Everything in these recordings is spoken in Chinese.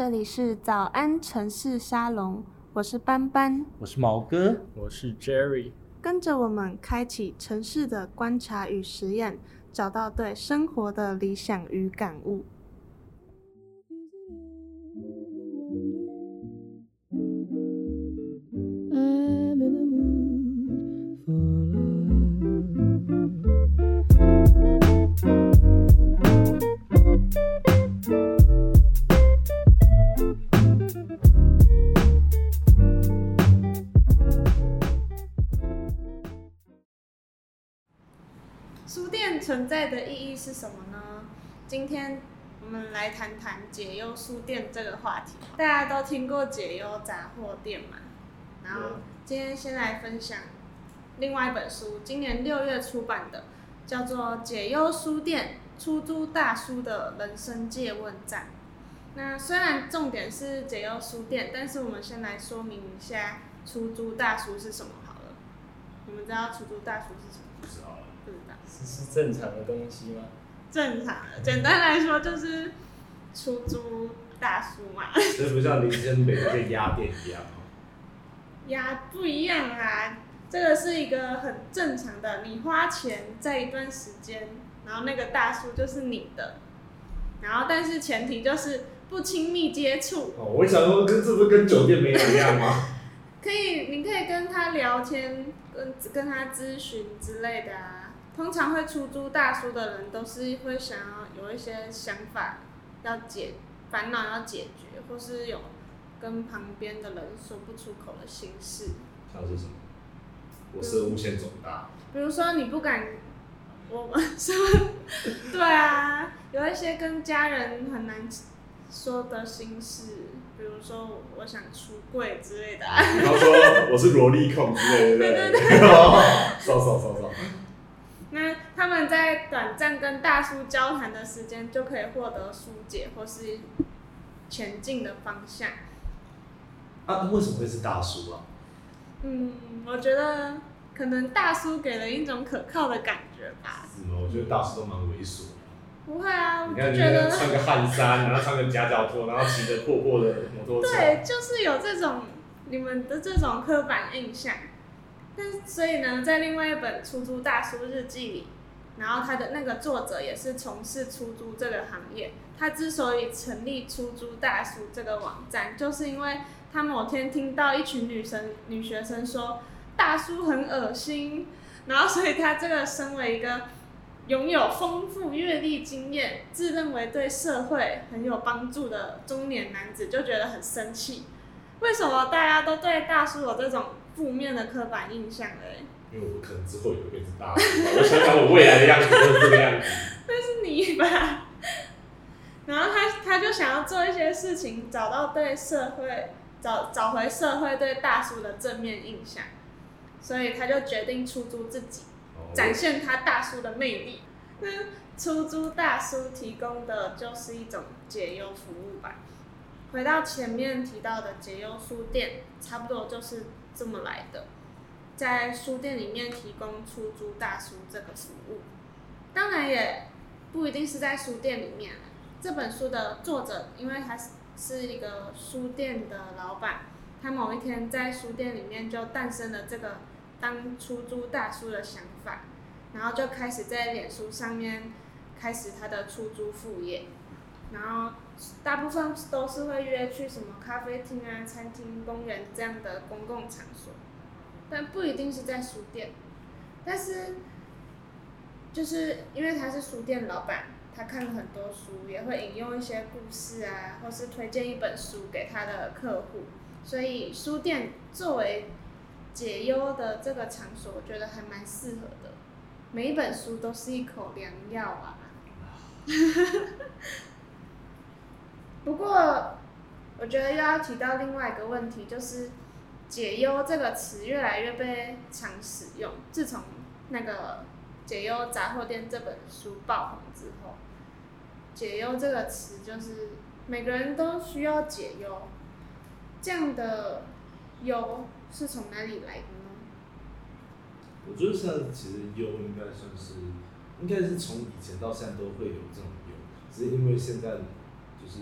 这里是早安城市沙龙，我是斑斑，我是毛哥，我是 Jerry，跟着我们开启城市的观察与实验，找到对生活的理想与感悟。存在的意义是什么呢？今天我们来谈谈解忧书店这个话题。大家都听过解忧杂货店嘛？然后今天先来分享另外一本书，今年六月出版的，叫做《解忧书店：出租大叔的人生借问站》。那虽然重点是解忧书店，但是我们先来说明一下出租大叔是什么好了。你们知道出租大叔是什么？不知道。不知道。是是正常的东西吗？正常的，简单来说就是出租大叔嘛。这不像林森北那些鸭店一样吗。呀，不一样啊！这个是一个很正常的，你花钱在一段时间，然后那个大叔就是你的，然后但是前提就是不亲密接触。哦，我想说，跟这不是跟酒店没一样吗？可以，你可以跟他聊天，跟跟他咨询之类的啊。通常会出租大叔的人，都是会想要有一些想法要解烦恼要解决，或是有跟旁边的人说不出口的心事。像是什么？我是无限总大。比如说你不敢，我们说，对啊，有一些跟家人很难说的心事，比如说我想出柜之类的、啊。比方说我是萝莉控之类的，对不对？少少少少。那他们在短暂跟大叔交谈的时间，就可以获得疏解或是前进的方向。啊，为什么会是大叔啊？嗯，我觉得可能大叔给人一种可靠的感觉吧。是吗？我觉得大叔都蛮猥琐的。不会啊，我你看，觉得穿个汗衫，然后穿个夹脚拖，然后骑着破破的摩托车。对，就是有这种你们的这种刻板印象。但所以呢，在另外一本《出租大叔日记》里，然后他的那个作者也是从事出租这个行业。他之所以成立出租大叔这个网站，就是因为他某天听到一群女生女学生说大叔很恶心，然后所以他这个身为一个拥有丰富阅历经验、自认为对社会很有帮助的中年男子，就觉得很生气。为什么大家都对大叔有这种负面的刻板印象嘞？因为我可能之后也会是大叔吧，我想想我未来的样子就是这个样子。那是你吧？然后他他就想要做一些事情，找到对社会找找回社会对大叔的正面印象，所以他就决定出租自己，哦展现他大叔的魅力。那出租大叔提供的就是一种解忧服务吧。回到前面提到的解忧书店，差不多就是这么来的，在书店里面提供出租大叔这个服务。当然也不一定是在书店里面。这本书的作者，因为他是是一个书店的老板，他某一天在书店里面就诞生了这个当出租大叔的想法，然后就开始在脸书上面开始他的出租副业，然后大部分都是会约去什么咖啡厅啊、餐厅、公园这样的公共场所，但不一定是在书店，但是就是因为他是书店老板，他看了很多书，也会引用一些故事啊，或是推荐一本书给他的客户，所以书店作为解忧的这个场所，我觉得还蛮适合的。每一本书都是一口良药啊。不过，我觉得又要提到另外一个问题，就是“解忧”这个词越来越被常使用。自从那个《解忧杂货店》这本书爆红之后，“解忧”这个词就是每个人都需要解忧。这样的忧是从哪里来的呢？我觉得现在其实忧应该算是，应该是从以前到现在都会有这种忧，只是因为现在就是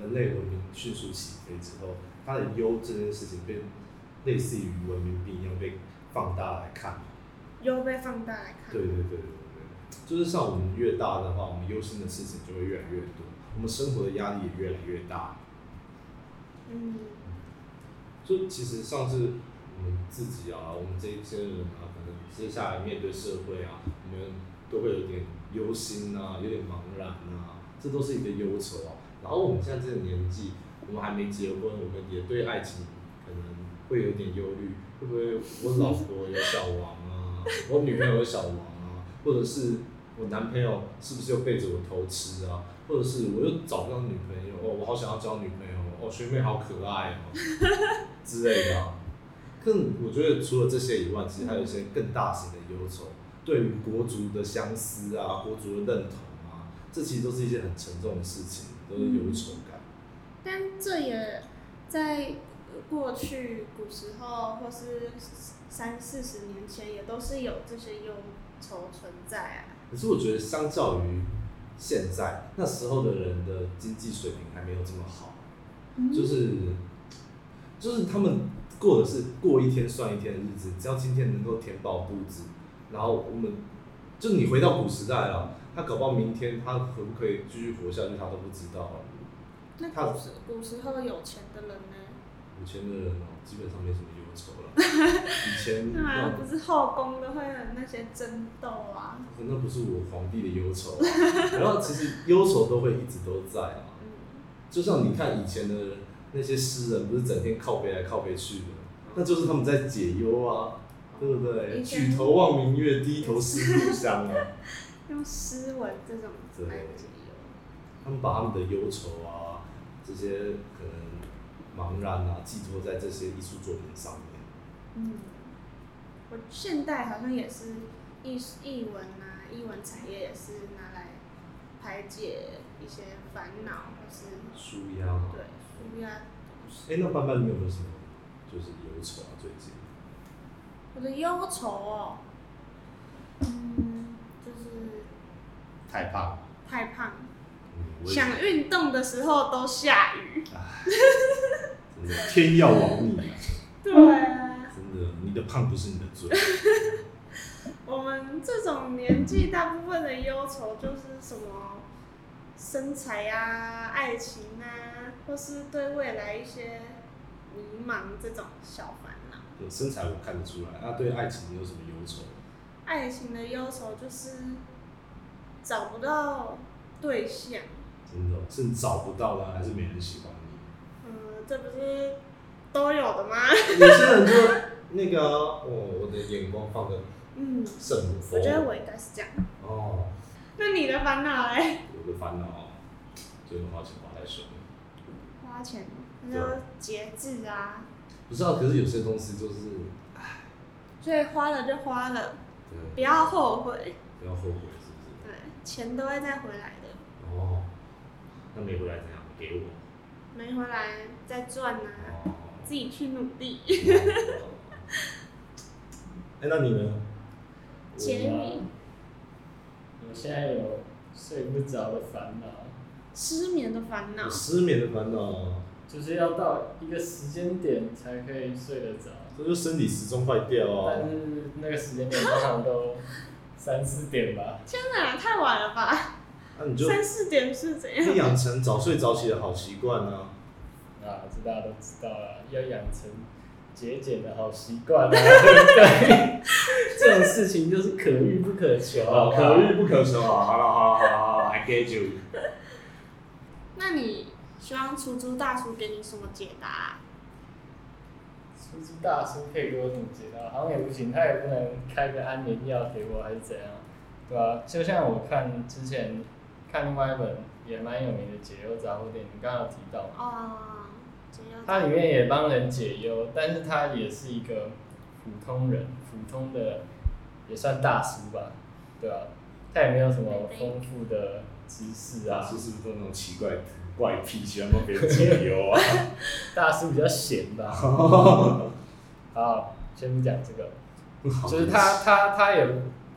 人类文明迅速起飞之后，它的忧这件事情被类似于文明病一样被放大来看。又被放大来看。对对对对对，就是像我们越大的话，我们忧心的事情就会越来越多，我们生活的压力也越来越大。嗯，就其实上次我们自己啊，我们这一些人啊，可能接下来面对社会啊，我们都会有点忧心啊，有点茫然啊，这都是一个忧愁啊。然后我们现在这个年纪，我们还没结婚，我们也对爱情会有点忧虑，会不会 我老婆有小王啊，我女朋友有小王啊，或者是我男朋友是不是又背着我偷吃啊，或者是我又找不到女朋友，哦，我好想要交女朋友，哦，学妹好可爱哦 之类的啊。更我觉得除了这些以外，其实还有一些更大型的忧愁，对于国足的相思啊，国足的认同啊，这其实都是一件很沉重的事情，都是忧愁感。但这也在过去古时候或是三四十年前，也都是有这些忧愁存在啊。可是我觉得，相较于现在，那时候的人的经济水平还没有这么好，就是就是他们过的是过一天算一天的日子，只要今天能够填饱肚子，然后我们就你回到古时代了，他搞不好明天他可不可以继续活下去，他都不知道了。那他古时古时候有钱的人呢？以前的人哦，基本上没什么忧愁了。以前那那不是后宫都会有那些争斗啊？那不是我皇帝的忧愁、啊，然后其实忧愁都会一直都在就像你看以前的那些诗人，不是整天靠背来靠背去的，那就是他们在解忧啊，对不对？举头望明月，低头思故乡啊。用诗文这种对来解忧。他们把他们的忧愁啊，这些可能茫然啊，寄托在这些艺术作品上面。嗯，我现代好像也是艺艺文啊，艺文产业也是拿来排解一些烦恼，或是舒压嘛。对舒压的东西。哎、那班班你有没有什么就是忧愁啊？最近？我的忧愁哦，嗯，就是太胖。太胖，嗯，想运动的时候都下雨。天要亡你啊！对啊，真的，你的胖不是你的罪。我们这种年纪，大部分的忧愁就是什么身材啊、爱情啊，或是对未来一些迷茫这种小烦恼。对身材我看得出来，那对爱情你有什么忧愁？爱情的忧愁就是找不到对象，真的哦是找不到呢，还是没人喜欢这不是都有的吗？有些人就那个啊、哦，我的眼光放的嗯，圣母佛。我觉得我应该是这样。哦，那你的烦恼嘞？我的烦恼就是花钱花太凶。花钱，那要节制啊，不知道，可是有些东西就是，所以花了就花了，对，不要后悔。不要后悔，是不是？对，钱都会再回来的，哦，那没回来怎样？给我。没回来再赚啊，哦。自己去努力。哎、那你呢？杰米，我现在有睡不着的烦恼，失眠的烦恼，失眠的烦恼，就是要到一个时间点才可以睡得着，这就身体时钟坏掉啊但。是那个时间点通常都三四点吧。天哪，太晚了吧？那、你就三四点是怎样？可以养成早睡早起的好习惯啊。啊，这大家都知道了，要养成节俭的好习惯啊，对不对？这种事情就是可遇不可求啊，可遇不可求啊！好了好了好了好了，I get you。那你希望出租大叔给你什么解答啊？出租大叔可以给我怎么解答？好像也不行，他也不能开个安眠药给我，还是怎样，对吧、就像我看之前看另外一本也蛮有名的解忧杂货店，你刚刚有提到嘛，哦，它里面也帮人解忧，但是他也是一个普通人，普通的也算大叔吧，对吧、他也没有什么丰富的知识啊 大，叔是不是都那种奇怪的怪癖，喜欢帮别人解忧啊？大叔比较闲吧。好，先不讲这个。就是他他他也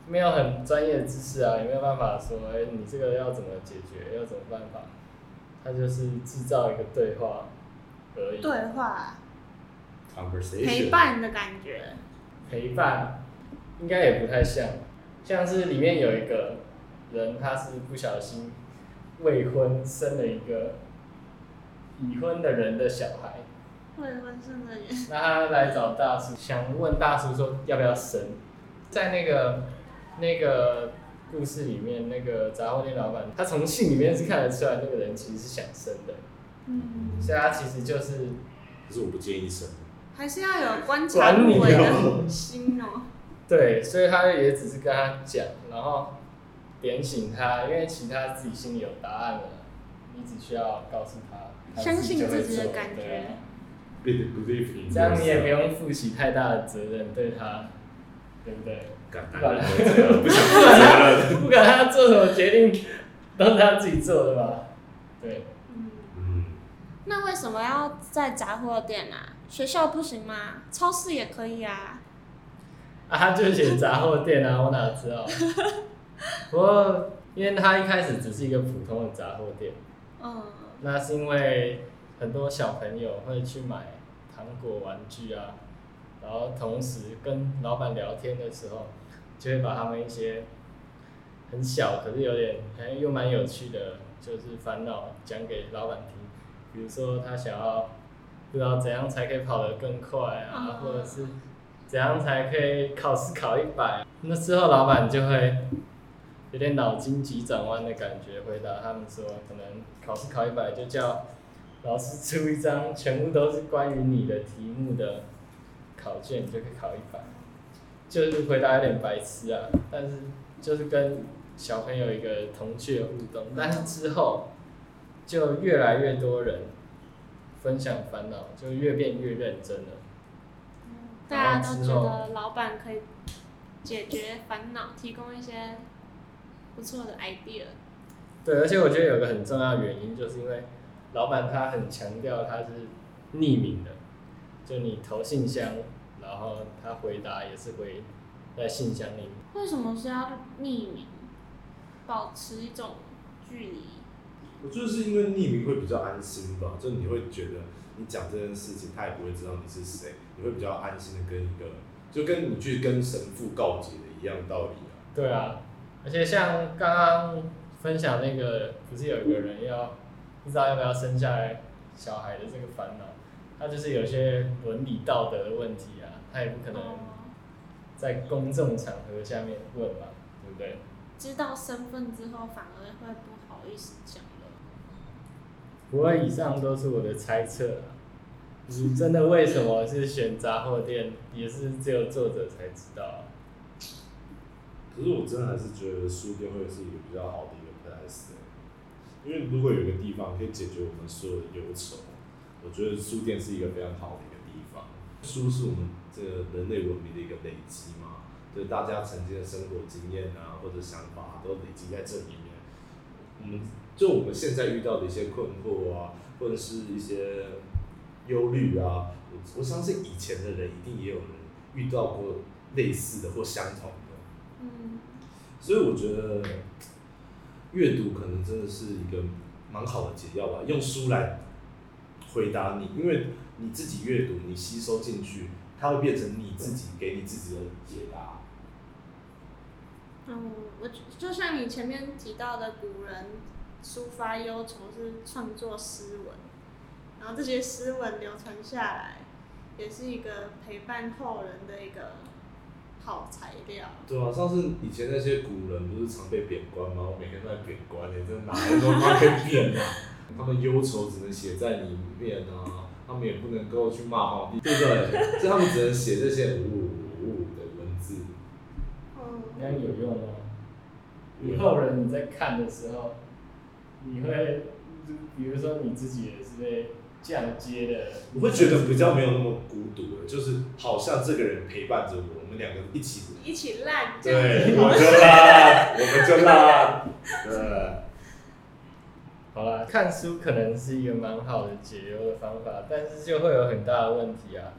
没有很专业的知识啊，也没有办法说，哎、你这个要怎么解决，要怎么办法？他就是制造一个对话而已。对话。Conversation 陪伴的感觉，陪伴应该也不太像，像是里面有一个人，他是不小心未婚生了一个已婚的人的小孩，未婚生的人，那他来找大叔，想问大叔说要不要生，在那个那个故事里面，那个杂货店老板，他从信里面是看得出来那个人其实是想生的，嗯，所以他其实就是可是我不建议生。还是要有观察管你入微哦的心哦。对，所以他也只是跟他讲，然后点醒他，因为其他自己心里有答案了，你只需要告诉他，他相信自己的感觉对啊 believe in 这样你也不 yourself 用负起太大的责任对他，对不对？干男人都这样，不想负责任。不管他做什么决定，都是他自己做的吧。对，那为什么要在杂货店啊？学校不行吗？超市也可以啊。啊，他就写杂货店啊，我哪知道？不过，因为他一开始只是一个普通的杂货店，嗯，那是因为很多小朋友会去买糖果、玩具啊，然后同时跟老板聊天的时候，就会把他们一些很小可是有点哎又蛮有趣的，就是烦恼讲给老板听。比如说他想要不知道怎样才可以跑得更快啊，嗯或者是怎样才可以考试考一百，那之后老板就会有点脑筋急转弯的感觉，回答他们说，可能考试考一百就叫老师出一张全部都是关于你的题目的考卷，你就可以考一百。就是回答有点白痴啊，但是就是跟小朋友一个童趣的互动，但是之后就越来越多人分享烦恼，就越变越认真了。大家都觉得老板可以解决烦恼，提供一些不错的 idea。对，而且我觉得有个很重要的原因，就是因为老板他很强调他是匿名的，就你投信箱，然后他回答也是回在信箱里。为什么是要匿名？保持一种距离。我就是因为匿名会比较安心吧，就你会觉得你讲这件事情，他也不会知道你是谁，你会比较安心的跟一个，就跟你去跟神父告解的一样道理啊。对啊，而且像刚刚分享那个，不是有一个人要不知道要不要生下来小孩的这个烦恼，他就是有些伦理道德的问题啊，他也不可能哦在公众场合下面问嘛，对不对？知道身份之后，反而会不好意思讲了。不过以上都是我的猜测啊，你真的为什么是选杂货店，也是只有作者才知道啊。可是我真的还是觉得书店会是一个比较好的一个 place，因为如果有一个地方可以解决我们所有的忧愁，我觉得书店是一个非常好的一个地方。书是我们这个人类文明的一个累积嘛，就是大家曾经的生活经验啊，或者想法都累积在这里面。我们就我们现在遇到的一些困惑啊，或者是一些忧虑啊，我我相信以前的人一定也有人遇到过类似的或相同的。嗯，所以我觉得阅读可能真的是一个蛮好的解药吧，用书来回答你，因为你自己阅读，你吸收进去，它会变成你自己给你自己的解答。嗯，我就像你前面提到的，古人抒发忧愁是创作诗文，然后这些诗文流传下来，也是一个陪伴后人的一个好材料。对啊，上次以前那些古人不是常被贬官吗？我每天都在贬官你这哪来那么多贬啊？他们忧愁只能写在里面啊，他们也不能够去骂皇帝，对不对？所以他们只能写这些无。那嗯，有用吗？以后人你在看的时候，你会，比如说你自己也是被降阶的，我会觉得比较没有那么孤独了，就是好像这个人陪伴着我，我们两个一起，一起烂这样对，子我就烂，我们就烂，对，好啦，看书可能是一个蛮好的解忧的方法，但是就会有很大的问题啊。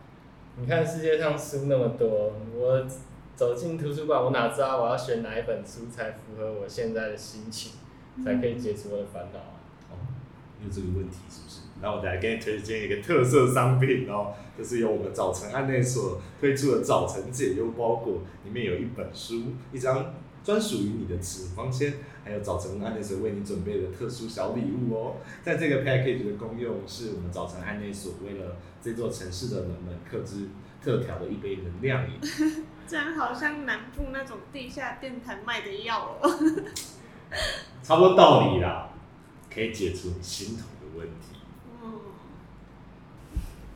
你看世界上书那么多，我走进图书馆，我哪知道我要选哪一本书才符合我现在的心情，才可以解除我的烦恼啊？你有这个问题是不是？然后我再来给你推荐一个特色商品哦，就是由我们早晨案内所推出的早晨解忧包裹，里面有一本书，一张专属于你的纸光签，还有早晨案内所为你准备的特殊小礼物哦。在这个 package 的功用，是我们早晨案内所为了这座城市的人们克制特调的一杯能量饮。这样好像南部那种地下电台卖的药哦。差不多道理啦，可以解除你心头的问题。嗯。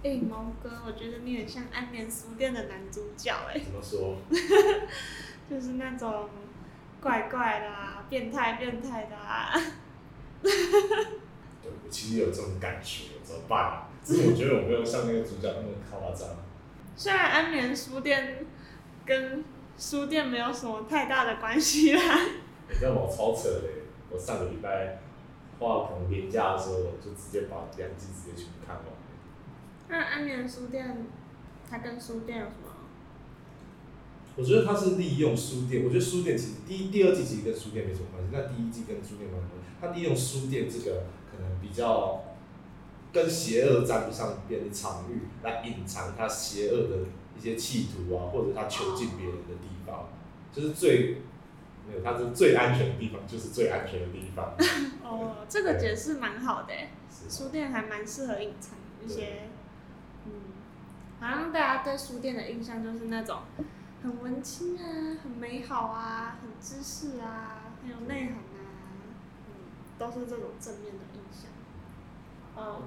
哎、毛哥，我觉得你很像安眠书店的男主角哎，怎么说？就是那种怪怪的啊、变态变态的啊。对，我其实有这种感觉，怎么办啊？只是我觉得我没有像那个主角那么夸张。虽然安眠书店跟书店没有什么太大的关系啦，你知道吗？我超扯的，我上个礼拜花可能年假的时候，就直接把两季直接全部看完。那安眠书店它跟书店有什么？我觉得它是利用书店，我觉得书店其实第一、第二季其实跟书店没什么关系，那第一季跟书店有关系。它利用书店这个可能比较跟邪恶沾不上边的场域，来隐藏它邪恶的一些企图啊，或者他囚禁别人的地方，就是最没有，他是最安全的地方，就是最安全的地方。哦，这个解释蛮好的书店还蛮适合隐藏一些，嗯，好像大家对书店的印象就是那种很文青啊，很美好啊，很知识啊，很有内涵啊，嗯，都是这种正面的印象。哦，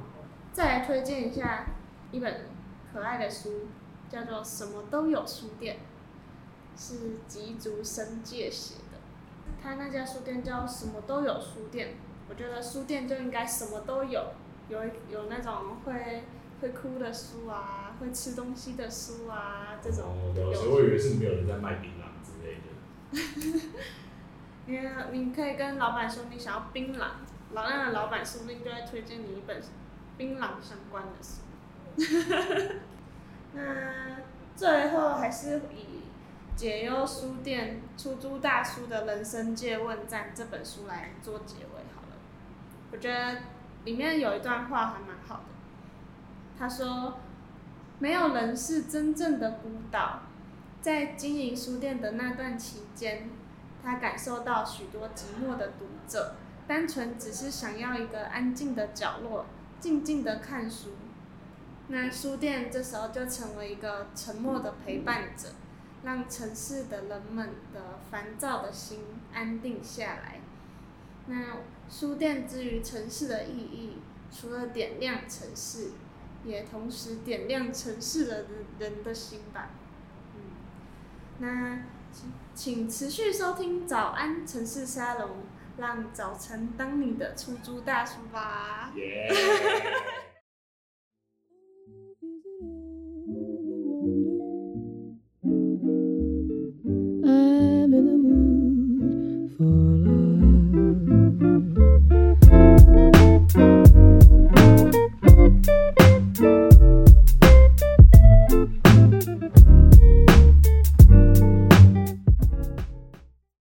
再来推荐一下一本可爱的书，叫做《什么都有书店》，是吉竹伸介写的。他那家书店叫什么都有书店，我觉得书店就应该什么都有，有有那种会会哭的书啊，会吃东西的书啊，这种哦，了解，有我以为是没有人在卖槟榔之类的。你你可以跟老板说你想要槟榔，老那个老板说不定就会推荐你一本槟榔相关的书。那最后还是以解忧书店出租大叔的人生借问赞这本书来做结尾好了。我觉得里面有一段话还蛮好的，他说：“没有人是真正的孤岛，在经营书店的那段期间。”他感受到许多寂寞的读者，单纯只是想要一个安静的角落，静静的看书。那书店这时候就成为一个沉默的陪伴者，让城市的人们的烦躁的心安定下来。那书店之于城市的意义，除了点亮城市，也同时点亮城市的人的心吧。嗯，那。请请持续收听早安城市沙龙，让早晨当你的出租大叔吧。耶、